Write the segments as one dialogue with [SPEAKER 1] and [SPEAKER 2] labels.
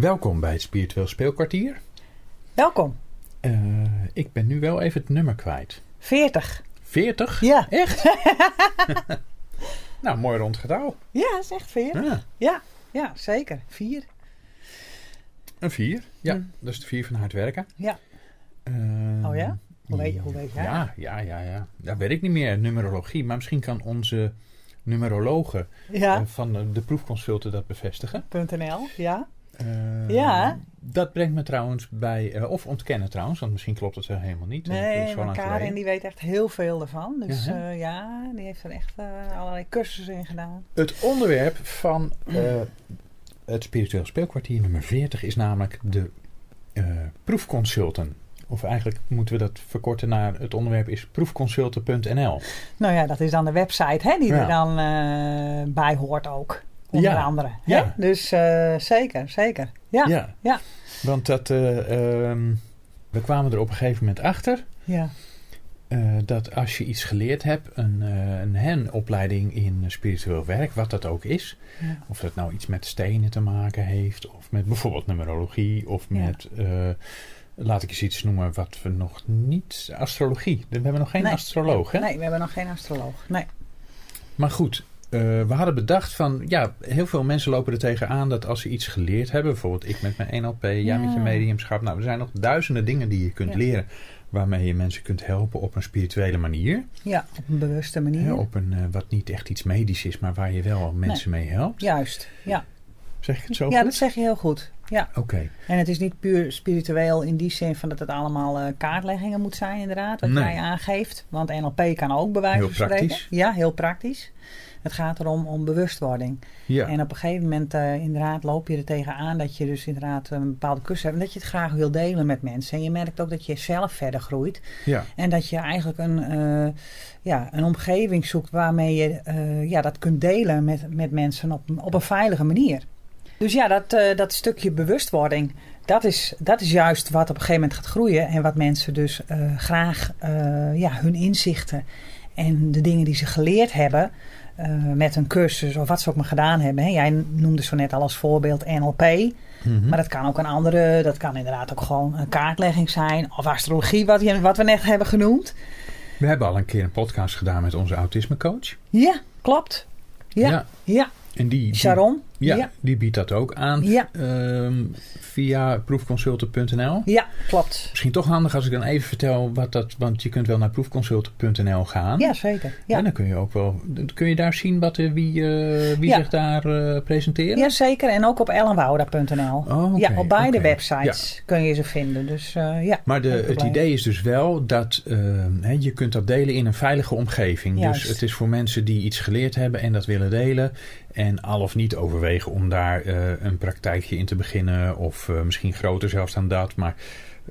[SPEAKER 1] Welkom bij het Spiritueel Speelkwartier.
[SPEAKER 2] Welkom.
[SPEAKER 1] Uh, ik ben nu wel even het nummer kwijt.
[SPEAKER 2] 40.
[SPEAKER 1] 40?
[SPEAKER 2] Ja.
[SPEAKER 1] Echt? nou, mooi rond getal.
[SPEAKER 2] Ja, is echt 40. Ja, ja, ja zeker. 4.
[SPEAKER 1] Een 4, ja. Mm. Dat is de 4 van hard werken.
[SPEAKER 2] Ja. Uh, oh ja? Hoe weet, hoe weet jij?
[SPEAKER 1] Ja, ja, ja, ja. Dat weet ik niet meer, numerologie. Maar misschien kan onze numerologe ja. uh, van de, de proefconsulten dat bevestigen.
[SPEAKER 2] .nl, ja.
[SPEAKER 1] Uh, ja. Dat brengt me trouwens bij, uh, of ontkennen trouwens, want misschien klopt het wel helemaal niet.
[SPEAKER 2] Nee, maar Karin die weet echt heel veel ervan. Dus ja, uh, ja die heeft er echt allerlei cursussen in gedaan.
[SPEAKER 1] Het onderwerp van het spiritueel speelkwartier nummer 40 is namelijk de proefconsulten. Of eigenlijk moeten we dat verkorten naar het onderwerp is proefconsulten.nl.
[SPEAKER 2] Nou ja, dat is dan de website hè, die ja. er dan bij hoort ook onder
[SPEAKER 1] ja.
[SPEAKER 2] andere. Hè?
[SPEAKER 1] Ja.
[SPEAKER 2] Dus uh, zeker, zeker. Ja.
[SPEAKER 1] ja.
[SPEAKER 2] ja.
[SPEAKER 1] Want dat, uh, um, we kwamen er op een gegeven moment achter.
[SPEAKER 2] Ja.
[SPEAKER 1] Uh, dat als je iets geleerd hebt, een, een, een opleiding in spiritueel werk, wat dat ook is.
[SPEAKER 2] Ja.
[SPEAKER 1] Of dat nou iets met stenen te maken heeft, of met bijvoorbeeld numerologie, of met, laat ik eens iets noemen wat we nog niet, astrologie. We hebben nog geen
[SPEAKER 2] nee.
[SPEAKER 1] astroloog, hè?
[SPEAKER 2] Nee, we hebben nog geen astroloog. Nee.
[SPEAKER 1] Maar goed, uh, we hadden bedacht van, ja, heel veel mensen lopen er tegenaan dat als ze iets geleerd hebben, bijvoorbeeld ik met mijn NLP, jij ja. met je mediumschap, nou, er zijn nog duizenden dingen die je kunt ja. leren waarmee je mensen kunt helpen op een spirituele manier.
[SPEAKER 2] Ja, op een bewuste manier.
[SPEAKER 1] Op een, uh, wat niet echt iets medisch is, maar waar je wel mensen nee. mee helpt.
[SPEAKER 2] Juist, ja.
[SPEAKER 1] Zeg ik het zo
[SPEAKER 2] Ja,
[SPEAKER 1] goed?
[SPEAKER 2] dat zeg je heel goed. Ja.
[SPEAKER 1] Oké. Okay.
[SPEAKER 2] En het is niet puur spiritueel in die zin van dat het allemaal uh, kaartleggingen moet zijn, inderdaad, wat
[SPEAKER 1] nee.
[SPEAKER 2] jij aangeeft. Want NLP kan ook bewijzen
[SPEAKER 1] Heel praktisch.
[SPEAKER 2] Ja, heel praktisch. Het gaat erom om bewustwording.
[SPEAKER 1] Ja.
[SPEAKER 2] En op een gegeven moment uh, inderdaad loop je er tegenaan dat je dus inderdaad een bepaalde kus hebt. En dat je het graag wil delen met mensen. En je merkt ook dat je zelf verder groeit.
[SPEAKER 1] Ja.
[SPEAKER 2] En dat je eigenlijk een, uh, ja, een omgeving zoekt waarmee je ja, dat kunt delen met, met mensen op, op een veilige manier. Dus ja, dat, dat stukje bewustwording, dat is, dat is juist wat op een gegeven moment gaat groeien. En wat mensen dus graag ja, hun inzichten en de dingen die ze geleerd hebben, met een cursus of wat ze ook maar gedaan hebben. Hè. Jij noemde zo net al als voorbeeld NLP.
[SPEAKER 1] Mhm.
[SPEAKER 2] Maar dat kan ook een andere, dat kan inderdaad ook gewoon een kaartlegging zijn. Of astrologie, wat, je, wat we net hebben genoemd.
[SPEAKER 1] We hebben al een keer een podcast gedaan met onze autismecoach.
[SPEAKER 2] Ja, klopt. Ja,
[SPEAKER 1] Ja.
[SPEAKER 2] ja.
[SPEAKER 1] En die, die,
[SPEAKER 2] Sharon.
[SPEAKER 1] Ja,
[SPEAKER 2] ja.
[SPEAKER 1] die biedt dat ook aan
[SPEAKER 2] Ja.
[SPEAKER 1] ehm, via proefconsulten.nl.
[SPEAKER 2] Ja, klopt.
[SPEAKER 1] Misschien toch handig als ik dan even vertel wat dat, want je kunt wel naar proefconsulten.nl gaan.
[SPEAKER 2] Ja, zeker. Ja.
[SPEAKER 1] En dan kun je ook wel, kun je daar zien wat, eh, wie, uh, wie
[SPEAKER 2] Ja.
[SPEAKER 1] zich daar uh, presenteren?
[SPEAKER 2] Ja, zeker. En ook op ellenwouda.nl.
[SPEAKER 1] Oh,
[SPEAKER 2] ja, op beide websites kun je ze vinden. Dus uh, ja.
[SPEAKER 1] Maar de, het
[SPEAKER 2] probleem.
[SPEAKER 1] idee is dus wel dat hè, je kunt dat delen in een veilige omgeving.
[SPEAKER 2] Juist.
[SPEAKER 1] Dus het is voor mensen die iets geleerd hebben en dat willen delen. En al of niet overwegen om daar uh, een praktijkje in te beginnen. Of uh, misschien groter zelfs dan dat. Maar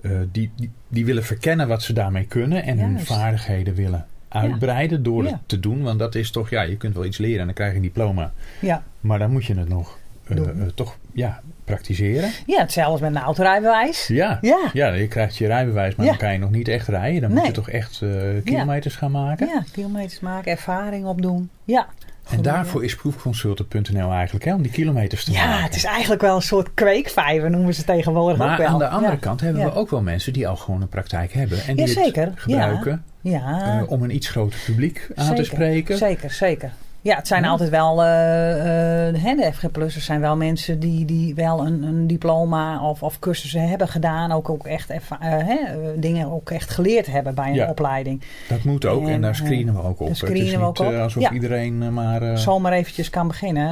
[SPEAKER 1] uh, die, die, die willen verkennen wat ze daarmee kunnen. En hun vaardigheden willen uitbreiden door
[SPEAKER 2] Ja.
[SPEAKER 1] het te doen. Want dat is toch, ja, je kunt wel iets leren en dan krijg je een diploma.
[SPEAKER 2] Ja.
[SPEAKER 1] Maar dan moet je het nog uh, uh, toch ja, praktiseren.
[SPEAKER 2] ja, hetzelfde met een autorijbewijs.
[SPEAKER 1] Ja.
[SPEAKER 2] Ja.
[SPEAKER 1] Ja, je krijgt je rijbewijs, maar
[SPEAKER 2] Ja.
[SPEAKER 1] dan kan je nog niet echt rijden. Dan moet je toch echt uh, kilometers gaan maken.
[SPEAKER 2] Ja, kilometers maken, ervaring opdoen. Ja.
[SPEAKER 1] En daarvoor is proefconsulten.nl eigenlijk, hè, om die kilometers te
[SPEAKER 2] Ja,
[SPEAKER 1] maken.
[SPEAKER 2] het is eigenlijk wel een soort kweekvijver noemen ze tegenwoordig ook
[SPEAKER 1] maar
[SPEAKER 2] wel.
[SPEAKER 1] aan de andere
[SPEAKER 2] ja.
[SPEAKER 1] kant hebben
[SPEAKER 2] Ja.
[SPEAKER 1] we ook wel mensen die al gewoon een praktijk hebben. En die het gebruiken
[SPEAKER 2] Ja,
[SPEAKER 1] uh, om een iets groter publiek aan
[SPEAKER 2] zeker,
[SPEAKER 1] te spreken.
[SPEAKER 2] Zeker, zeker. Ja, het zijn
[SPEAKER 1] Ja.
[SPEAKER 2] altijd wel, uh, uh, de FG-plussers zijn wel mensen die, die wel een, een diploma of, of cursussen hebben gedaan. Ook, ook echt uh, hè, dingen ook echt geleerd hebben bij een
[SPEAKER 1] Ja.
[SPEAKER 2] opleiding.
[SPEAKER 1] Dat moet ook en,
[SPEAKER 2] En,
[SPEAKER 1] daar
[SPEAKER 2] eh,
[SPEAKER 1] screenen we ook op.
[SPEAKER 2] daar
[SPEAKER 1] Het is
[SPEAKER 2] screenen we
[SPEAKER 1] niet
[SPEAKER 2] ook op.
[SPEAKER 1] alsof
[SPEAKER 2] Ja.
[SPEAKER 1] iedereen maar...
[SPEAKER 2] zomaar eventjes kan beginnen.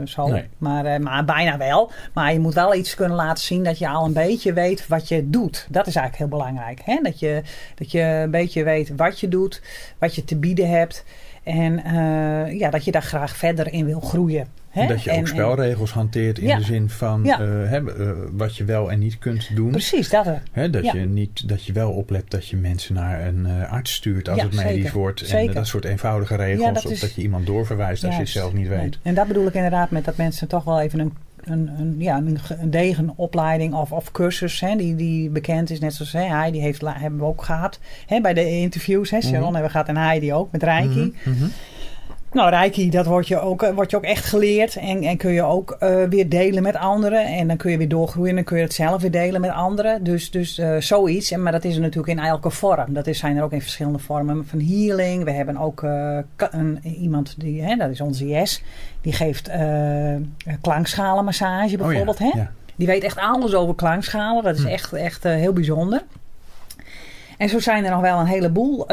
[SPEAKER 2] eh, zo.
[SPEAKER 1] Nee.
[SPEAKER 2] Maar, eh, maar bijna wel. Maar je moet wel iets kunnen laten zien dat je al een beetje weet wat je doet. Dat is eigenlijk heel belangrijk. Hè? Dat, je, dat je een beetje weet wat je doet, wat je te bieden hebt. En uh, ja, dat je daar graag verder in wil groeien. Hè?
[SPEAKER 1] Dat je
[SPEAKER 2] en,
[SPEAKER 1] ook spelregels hanteert in
[SPEAKER 2] Ja.
[SPEAKER 1] de zin van
[SPEAKER 2] Ja.
[SPEAKER 1] uh, hè, uh, wat je wel en niet kunt doen.
[SPEAKER 2] Precies, dat.
[SPEAKER 1] Hè, dat,
[SPEAKER 2] Ja.
[SPEAKER 1] je niet, dat je wel oplet dat je mensen naar een arts stuurt als het medisch
[SPEAKER 2] zeker.
[SPEAKER 1] wordt. En
[SPEAKER 2] Zeker.
[SPEAKER 1] dat soort eenvoudige regels.
[SPEAKER 2] Dat
[SPEAKER 1] of
[SPEAKER 2] is-
[SPEAKER 1] dat je iemand doorverwijst als je het zelf niet weet.
[SPEAKER 2] En dat bedoel ik inderdaad met dat mensen toch wel even een, een, een, ja, een, ge- een degenopleiding of, of cursus hè, die, die bekend is. Net zoals hè, Heidi heeft, hebben we ook gehad hè, bij de interviews. Hè, Sharon
[SPEAKER 1] Mhm.
[SPEAKER 2] hebben we gehad en Heidi ook met Reiki.
[SPEAKER 1] Mhm, mhm.
[SPEAKER 2] Nou, Reiki, dat wordt je ook, wordt je ook echt geleerd. En, en kun je ook uh, weer delen met anderen. En dan kun je weer doorgroeien en dan kun je het zelf weer delen met anderen. Dus, dus uh, zoiets. En, maar dat is er natuurlijk in elke vorm. Dat is, zijn er ook in verschillende vormen van healing. We hebben ook uh, een, iemand, die, hè, dat is onze Yes. Die geeft klankschalenmassage bijvoorbeeld.
[SPEAKER 1] Oh ja,
[SPEAKER 2] hè?
[SPEAKER 1] ja.
[SPEAKER 2] Die weet echt alles over klankschalen. Dat is
[SPEAKER 1] Hm.
[SPEAKER 2] echt, echt heel bijzonder. En zo zijn er nog wel een heleboel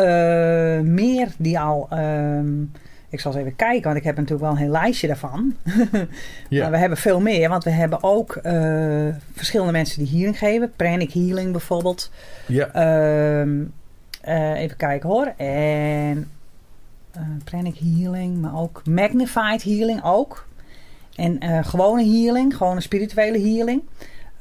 [SPEAKER 2] meer die al... ehm, ik zal eens even kijken, want ik heb natuurlijk wel een heel lijstje daarvan.
[SPEAKER 1] Ja.
[SPEAKER 2] Maar we hebben veel meer, want we hebben ook uh, verschillende mensen die healing geven. Pranic Healing bijvoorbeeld.
[SPEAKER 1] Ja.
[SPEAKER 2] Uh, uh, even kijken hoor. En uh, Pranic Healing, maar ook Magnified Healing ook. En gewone healing, gewone spirituele healing.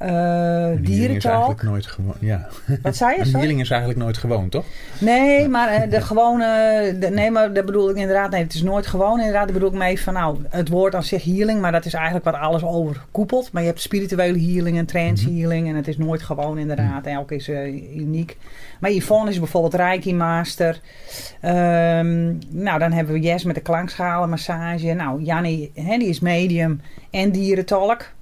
[SPEAKER 2] Uh, dierentalk.
[SPEAKER 1] nooit gewoon. Ja.
[SPEAKER 2] Wat zei je?
[SPEAKER 1] Een healing is eigenlijk nooit gewoon, toch?
[SPEAKER 2] Nee, maar uh, de gewone. De, nee, maar dat bedoel ik inderdaad. Nee, het is nooit gewoon. Inderdaad, dat bedoel ik mee van nou, het woord aan zich healing, maar dat is eigenlijk wat alles overkoepelt. Maar je hebt spirituele healing en trance healing mm -hmm. en het is nooit gewoon inderdaad. Elk is uh, uniek. Maar Yvonne is bijvoorbeeld Reiki Master. Um, nou, dan hebben we Jess met de klankschalen, massage. Nou, Jannie, hè, die is medium en dierentolk.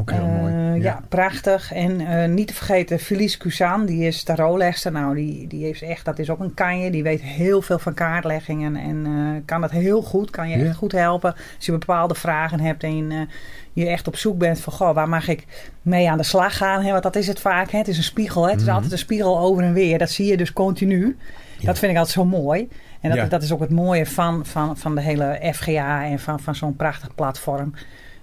[SPEAKER 1] Ook heel mooi. Ja.
[SPEAKER 2] ja. prachtig. En uh, niet te vergeten Felice Cusaan, die is tarotlegster. Nou, die, die heeft echt, dat is ook een kanje. Die weet heel veel van kaartleggingen en uh, kan dat heel goed. Kan je
[SPEAKER 1] Ja.
[SPEAKER 2] echt goed helpen. Als je bepaalde vragen hebt en je echt op zoek bent van, goh, waar mag ik mee aan de slag gaan? Hè? Want dat is het vaak. Hè? Het is een spiegel. Hè? Het is
[SPEAKER 1] Mhm.
[SPEAKER 2] altijd een spiegel over en weer. Dat zie je dus continu.
[SPEAKER 1] Ja.
[SPEAKER 2] Dat vind ik altijd zo mooi. En dat,
[SPEAKER 1] Ja.
[SPEAKER 2] dat is ook het mooie van, van, van de hele FGA en van, van zo'n prachtig platform.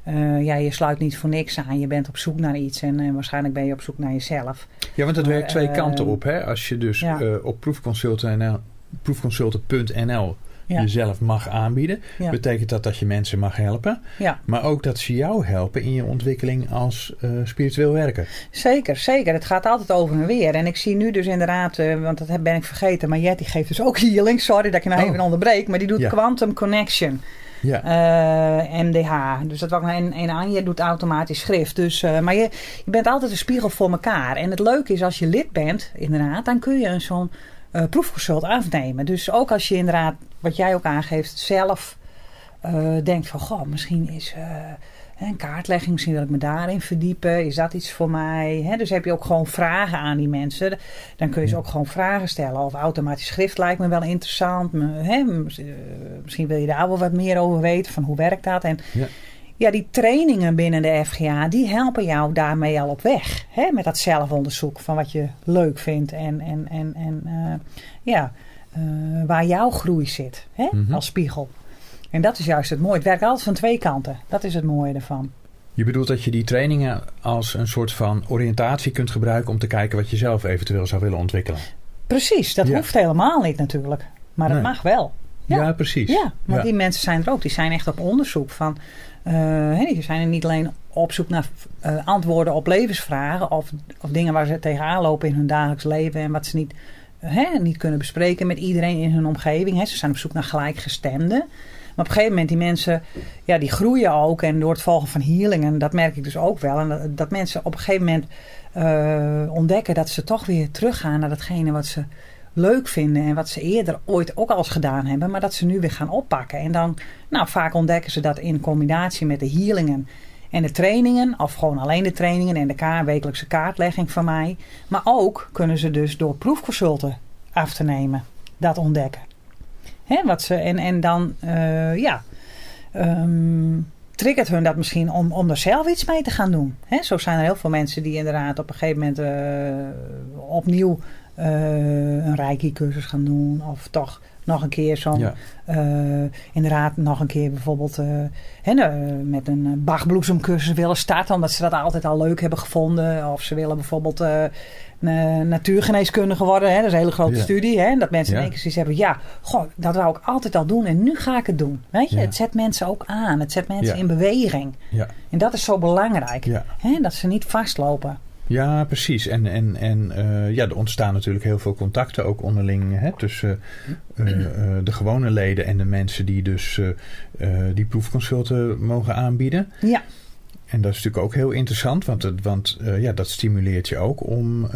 [SPEAKER 2] Uh, ja, je sluit niet voor niks aan. Je bent op zoek naar iets en uh, waarschijnlijk ben je op zoek naar jezelf.
[SPEAKER 1] Ja, want het
[SPEAKER 2] Maar,
[SPEAKER 1] werkt twee
[SPEAKER 2] eh,
[SPEAKER 1] kanten op. Hè? Als je dus
[SPEAKER 2] ja.
[SPEAKER 1] op proefconsulten.nl proefconsulten.nl
[SPEAKER 2] Ja.
[SPEAKER 1] jezelf mag aanbieden,
[SPEAKER 2] Ja.
[SPEAKER 1] betekent dat dat je mensen mag helpen.
[SPEAKER 2] Ja.
[SPEAKER 1] Maar ook dat ze jou helpen in je ontwikkeling als uh, spiritueel werker.
[SPEAKER 2] Zeker, zeker. Het gaat altijd over en weer. En ik zie nu dus inderdaad, uh, want dat ben ik vergeten, maar Jetty geeft dus ook healing. Sorry dat ik je nou
[SPEAKER 1] Oh.
[SPEAKER 2] even onderbreek, maar die doet. Quantum Connection.
[SPEAKER 1] Ja,
[SPEAKER 2] MDH. Dus dat was nog een, aan. Je doet automatisch schrift. Dus, uh, maar je, je bent altijd een spiegel voor elkaar. En het leuke is als je lid bent, inderdaad, dan kun je zo'n uh, proefconsult afnemen. Dus ook als je inderdaad, wat jij ook aangeeft, zelf denkt van, goh, misschien is een kaartlegging, misschien wil ik me daarin verdiepen. Is dat iets voor mij? Dus heb je ook gewoon vragen aan die mensen. Dan kun je ze ook gewoon vragen stellen. Of automatisch schrift lijkt me wel interessant. Hè? Misschien wil je daar wel wat meer over weten. Van hoe werkt dat? En
[SPEAKER 1] Ja.
[SPEAKER 2] ja, die trainingen binnen de FGA, die helpen jou daarmee al op weg. Met dat zelfonderzoek van wat je leuk vindt. En, en, en, en uh, ja, uh, waar jouw groei zit.
[SPEAKER 1] Mhm.
[SPEAKER 2] Als spiegel. En dat is juist het mooie. Het werkt altijd van twee kanten. Dat is het mooie ervan.
[SPEAKER 1] Je bedoelt dat je die trainingen als een soort van oriëntatie kunt gebruiken om te kijken wat je zelf eventueel zou willen ontwikkelen.
[SPEAKER 2] Precies, dat
[SPEAKER 1] Ja.
[SPEAKER 2] hoeft helemaal niet natuurlijk. Maar het mag wel.
[SPEAKER 1] Ja,
[SPEAKER 2] Ja.
[SPEAKER 1] precies.
[SPEAKER 2] Ja, want
[SPEAKER 1] Ja.
[SPEAKER 2] die mensen zijn er ook. Die zijn echt op onderzoek van. hè, die zijn er niet alleen op zoek naar eh, antwoorden op levensvragen of, of dingen waar ze tegenaan lopen in hun dagelijks leven en wat ze niet, hè, niet kunnen bespreken met iedereen in hun omgeving. Hè. Ze zijn op zoek naar gelijkgestemden. Maar op een gegeven moment, die mensen, ja, die groeien ook. En door het volgen van healing, en dat merk ik dus ook wel. En dat, mensen op een gegeven moment eh, ontdekken dat ze toch weer teruggaan naar datgene wat ze leuk vinden. En wat ze eerder ooit ook al eens gedaan hebben. Maar dat ze nu weer gaan oppakken. En dan, nou, vaak ontdekken ze dat in combinatie met de healingen en de trainingen. Of gewoon alleen de trainingen en de wekelijkse kaartlegging van mij. Maar ook kunnen ze dus door proefconsulten af te nemen dat ontdekken. Hè, wat ze, en, en dan, eh, ja, ehm, triggert hun dat misschien om, om er zelf iets mee te gaan doen. Hè, zo zijn er heel veel mensen die inderdaad op een gegeven moment eh, opnieuw eh, een reiki-cursus gaan doen. Of toch nog een keer zo'n,
[SPEAKER 1] Ja.
[SPEAKER 2] eh, inderdaad nog een keer bijvoorbeeld eh, hè, eh, met een bachbloesemcursus willen starten. Omdat ze dat altijd al leuk hebben gevonden. Of ze willen bijvoorbeeld natuurgeneeskundige worden. Hè, dat is een hele grote
[SPEAKER 1] Ja.
[SPEAKER 2] studie. Hè, dat mensen
[SPEAKER 1] Ja.
[SPEAKER 2] in één keer hebben. Ja, goh, dat wou ik altijd al doen en nu ga ik het doen. Weet je,
[SPEAKER 1] Ja.
[SPEAKER 2] het zet mensen ook aan. Het zet mensen in beweging.
[SPEAKER 1] Ja.
[SPEAKER 2] En dat is zo belangrijk.
[SPEAKER 1] Ja.
[SPEAKER 2] Hè, dat ze niet vastlopen.
[SPEAKER 1] Ja, precies. En, en, en eh, ja, er ontstaan natuurlijk heel veel contacten ook onderling hè, tussen eh, eh, de gewone leden en de mensen die dus die proefconsulten mogen aanbieden.
[SPEAKER 2] Ja,
[SPEAKER 1] En dat is natuurlijk ook heel interessant, want, het, want ja, dat stimuleert je ook om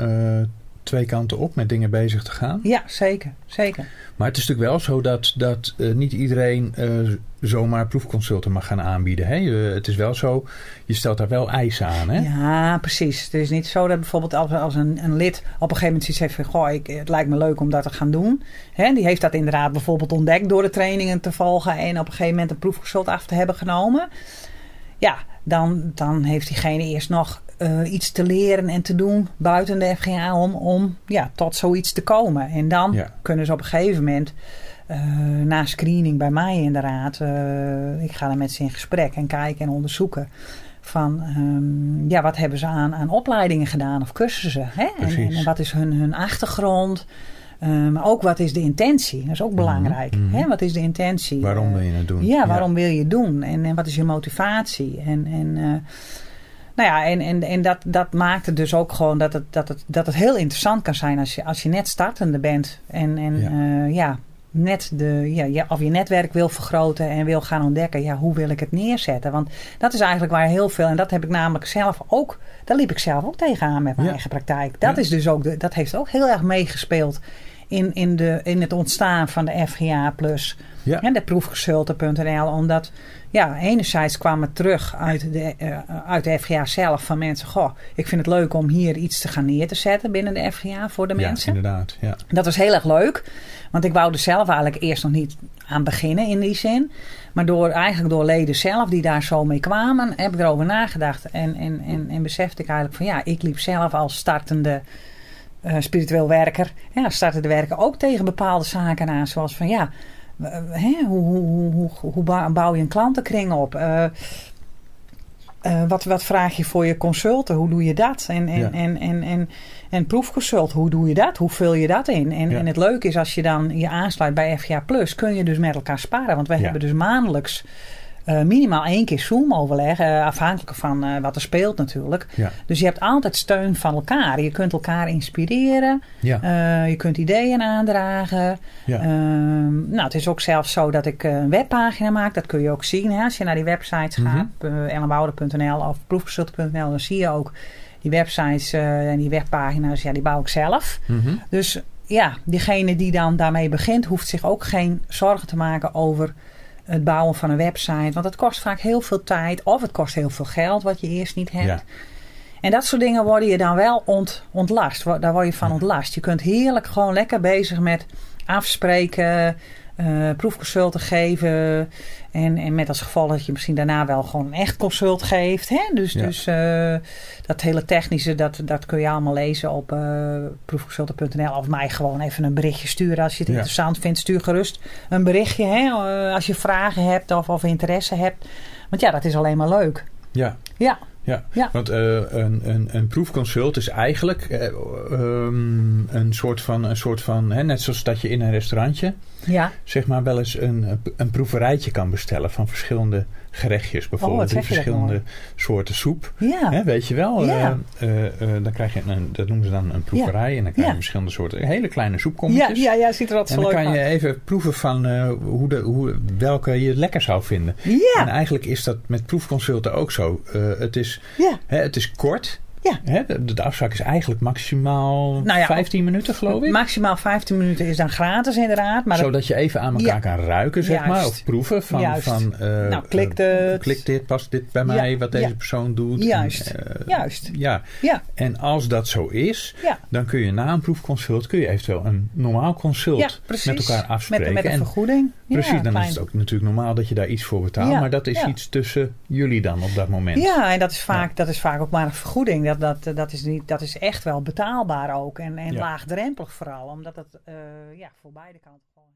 [SPEAKER 1] twee kanten op met dingen bezig te gaan.
[SPEAKER 2] Ja, zeker. zeker.
[SPEAKER 1] Maar het is natuurlijk wel zo dat, dat uh, niet iedereen uh, zomaar proefconsulten mag gaan aanbieden. Hè? Uh, het is wel zo, je stelt daar wel eisen aan. Hè?
[SPEAKER 2] Ja, precies. Het is niet zo dat bijvoorbeeld als, als een, een lid op een gegeven moment iets heeft van... Goh, ik, het lijkt me leuk om dat te gaan doen. Hè? Die heeft dat inderdaad bijvoorbeeld ontdekt door de trainingen te volgen... en op een gegeven moment een proefconsult af te hebben genomen. Ja, dan, dan heeft diegene eerst nog uh, iets te leren en te doen buiten de FGA om, om ja, tot zoiets te komen. En dan ja. kunnen ze op een gegeven moment, uh, na screening bij mij inderdaad, uh, ik ga dan met ze in gesprek en kijken en onderzoeken. Van um, ja, wat hebben ze aan, aan opleidingen gedaan of cursussen? Hè? En, en, en, wat is hun, hun achtergrond? Uh, maar ook wat is de intentie? Dat is ook belangrijk.
[SPEAKER 1] Mm -hmm.
[SPEAKER 2] Hè? Wat is de intentie?
[SPEAKER 1] Waarom wil je het doen?
[SPEAKER 2] Ja, waarom ja. wil je het doen? En, en wat is je motivatie? En, en uh, nou ja, en, en, en dat, dat maakt het dus ook gewoon dat het, dat, het, dat het heel interessant kan zijn als je, als je net startende bent. En, en ja. Uh, ja net de, ja, of je netwerk wil vergroten en wil gaan ontdekken, ja, hoe wil ik het neerzetten? Want dat is eigenlijk waar heel veel, en dat heb ik namelijk zelf ook, daar liep ik zelf ook tegenaan met mijn ja. eigen praktijk. Dat, ja. is dus ook de, dat heeft ook heel erg meegespeeld in, in, de, in het ontstaan van de FGA Plus.
[SPEAKER 1] Ja.
[SPEAKER 2] En de proefconsulten.nl, omdat ja, enerzijds kwam het terug uit de, uh, uit de FGA zelf van mensen. Goh, ik vind het leuk om hier iets te gaan neer te zetten binnen de FGA voor de
[SPEAKER 1] ja,
[SPEAKER 2] mensen.
[SPEAKER 1] inderdaad. Ja.
[SPEAKER 2] Dat was heel erg leuk. Want ik wou er zelf eigenlijk eerst nog niet aan beginnen in die zin. Maar door, eigenlijk door leden zelf die daar zo mee kwamen, heb ik erover nagedacht. En, en, en, en besefte ik eigenlijk van ja, ik liep zelf als startende spiritueel werker. Ja, startende werker ook tegen bepaalde zaken aan. Zoals van ja, Hè, hoe, hoe, hoe, hoe, bouw je een klantenkring op? Uh, uh, wat, wat vraag je voor je consulten? Hoe doe je dat? En, en,
[SPEAKER 1] Ja.
[SPEAKER 2] en, en, en, en proefconsult, hoe doe je dat? Hoe vul je dat in? En,
[SPEAKER 1] Ja.
[SPEAKER 2] en het leuke is als je dan je aansluit bij FGA Plus, kun je dus met elkaar sparen. Want wij
[SPEAKER 1] Ja.
[SPEAKER 2] hebben dus maandelijks eh, minimaal één keer Zoom-overleg, eh, afhankelijk van eh, wat er speelt natuurlijk.
[SPEAKER 1] Ja.
[SPEAKER 2] Dus je hebt altijd steun van elkaar. Je kunt elkaar inspireren.
[SPEAKER 1] Ja.
[SPEAKER 2] Je kunt ideeën aandragen.
[SPEAKER 1] Ja.
[SPEAKER 2] Ehm, nou, het is ook zelfs zo dat ik een webpagina maak. Dat kun je ook zien. Hè? Als je naar die websites
[SPEAKER 1] Mhm.
[SPEAKER 2] gaat, ellenbouwer.nl of proefconsulten.nl, dan zie je ook die websites en die webpagina's. Ja, die bouw ik zelf.
[SPEAKER 1] Mhm.
[SPEAKER 2] Dus ja, diegene die dan daarmee begint, hoeft zich ook geen zorgen te maken over het bouwen van een website. Want het kost vaak heel veel tijd of het kost heel veel geld wat je eerst niet hebt.
[SPEAKER 1] Ja.
[SPEAKER 2] En dat soort dingen worden je dan wel ont, ontlast. Daar word je van ontlast. Je kunt heerlijk gewoon lekker bezig met afspreken, eh proefconsulten geven. En, en met als gevolg dat je misschien daarna wel gewoon een echt consult geeft. Hè? Dus,
[SPEAKER 1] Ja.
[SPEAKER 2] dus eh, dat hele technische, dat, dat kun je allemaal lezen op eh proefconsulten.nl. Of mij gewoon even een berichtje sturen als je het
[SPEAKER 1] Ja.
[SPEAKER 2] interessant vindt. Stuur gerust een berichtje hè? als je vragen hebt of, of interesse hebt. Want ja, dat is alleen maar leuk.
[SPEAKER 1] Ja.
[SPEAKER 2] Ja,
[SPEAKER 1] Ja,
[SPEAKER 2] Ja.
[SPEAKER 1] want eh, een, een, een proefconsult is eigenlijk eh, ehm, een soort van, een soort van hè, net zoals dat je in een restaurantje
[SPEAKER 2] ja.
[SPEAKER 1] zeg maar wel eens een, een proeverijtje kan bestellen van verschillende gerechtjes. Bijvoorbeeld drie
[SPEAKER 2] zeg je dat
[SPEAKER 1] verschillende soorten soep.
[SPEAKER 2] Ja.
[SPEAKER 1] Hè, weet je wel?
[SPEAKER 2] Ja.
[SPEAKER 1] Eh, eh, eh, dan krijg je een, dat noemen ze dan een proeverij. En dan krijg je
[SPEAKER 2] Ja.
[SPEAKER 1] verschillende soorten, hele kleine
[SPEAKER 2] Ja,
[SPEAKER 1] soepkommetjes.
[SPEAKER 2] ja, ja, ziet er altijd
[SPEAKER 1] En
[SPEAKER 2] zo
[SPEAKER 1] dan
[SPEAKER 2] leuk
[SPEAKER 1] kan je
[SPEAKER 2] uit.
[SPEAKER 1] even proeven van hoe de, hoe, welke je lekker zou vinden.
[SPEAKER 2] Ja,
[SPEAKER 1] En eigenlijk is dat met proefconsulten ook zo. Het, is,
[SPEAKER 2] ja,
[SPEAKER 1] hè, het is kort.
[SPEAKER 2] Ja.
[SPEAKER 1] Hè, de, de afspraak is eigenlijk maximaal
[SPEAKER 2] Nou ja,
[SPEAKER 1] 15 minuten, geloof ik.
[SPEAKER 2] maximaal 15 minuten is dan gratis inderdaad. Maar
[SPEAKER 1] Zodat je even aan elkaar
[SPEAKER 2] Ja.
[SPEAKER 1] kan ruiken, zeg
[SPEAKER 2] Juist.
[SPEAKER 1] maar. Of proeven van,
[SPEAKER 2] Juist.
[SPEAKER 1] van eh,
[SPEAKER 2] Nou, klikt
[SPEAKER 1] eh, klikt dit, past dit bij mij, wat deze persoon doet.
[SPEAKER 2] Juist.
[SPEAKER 1] En, eh,
[SPEAKER 2] Juist.
[SPEAKER 1] Ja,
[SPEAKER 2] ja,
[SPEAKER 1] en als dat zo is, dan kun je na een proefconsult kun je eventueel een normaal consult met elkaar
[SPEAKER 2] Met,
[SPEAKER 1] afspreken.
[SPEAKER 2] met een
[SPEAKER 1] En
[SPEAKER 2] vergoeding.
[SPEAKER 1] Precies,
[SPEAKER 2] ja,
[SPEAKER 1] dan is het ook natuurlijk normaal dat je daar iets voor betaalt.
[SPEAKER 2] Ja,
[SPEAKER 1] Maar dat is
[SPEAKER 2] ja.
[SPEAKER 1] iets tussen jullie dan op dat moment.
[SPEAKER 2] Ja, en dat is, vaak, dat is vaak ook maar een vergoeding. Dat, dat, dat, is, niet, dat is echt wel betaalbaar ook. En, en
[SPEAKER 1] Ja.
[SPEAKER 2] laagdrempelig vooral. Omdat het eh, ja, voor beide kanten gewoon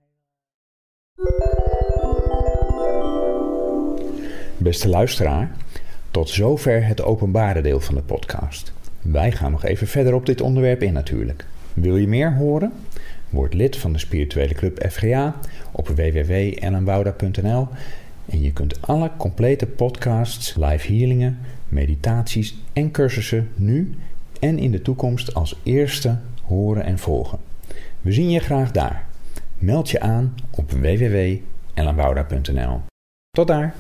[SPEAKER 1] Beste luisteraar, tot zover het openbare deel van de podcast. Wij gaan nog even verder op dit onderwerp in natuurlijk. Wil je meer horen? Word lid van de spirituele club FGA op www.ellenbouda.nl en je kunt alle complete podcasts, live healingen, meditaties en cursussen nu en in de toekomst als eerste horen en volgen. We zien je graag daar. Meld je aan op www.ellenbouda.nl. Tot daar!